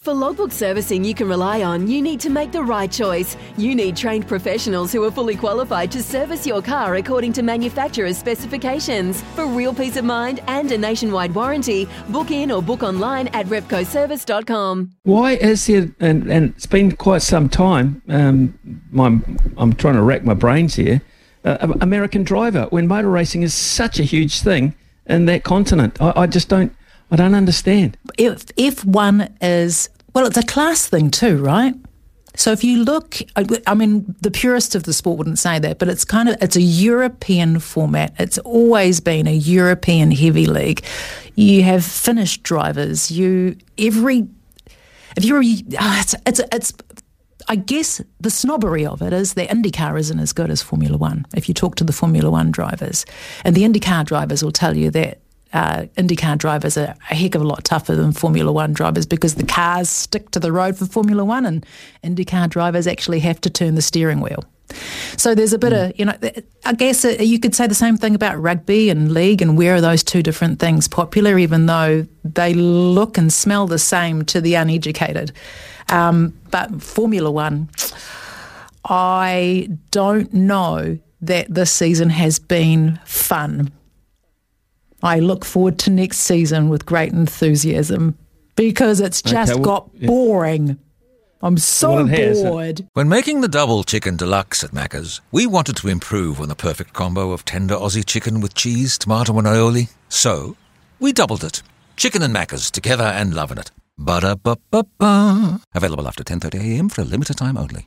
For logbook servicing you can rely on, you need to make the right choice. You need trained professionals who are fully qualified to service your car according to manufacturer's specifications. For real peace of mind and a nationwide warranty, book in or book online at repcoservice.com. Why is there, and, and it's been quite some time, um, my, I'm trying to rack my brains here, uh, American driver, when motor racing is such a huge thing in that continent. I, I just don't, I don't understand. If if one is well, it's a class thing too, right? So if you look, I mean, the purist of the sport wouldn't say that, but it's kind of it's a European format. It's always been a European heavy league. You have Finnish drivers. You every if you're oh, it's it's it's I guess the snobbery of it is that IndyCar isn't as good as Formula One. If you talk to the Formula One drivers, and the IndyCar drivers will tell you that uh, IndyCar drivers are a heck of a lot tougher than Formula One drivers because the cars stick to the road for Formula One, and IndyCar drivers actually have to turn the steering wheel. So there's a bit mm. of, you know, I guess uh, you could say the same thing about rugby and league and where are those two different things popular, even though they look and smell the same to the uneducated. Um, but Formula One, I don't know that this season has been fun I look forward to next season with great enthusiasm because it's just okay, well, got yeah. boring. I'm so well, bored. When making the double chicken deluxe at Macca's, we wanted to improve on the perfect combo of tender Aussie chicken with cheese, tomato, and aioli. So, we doubled it. Chicken and Macca's together and loving it. Ba-da-ba-ba-ba. Available after 10.30am for a limited time only.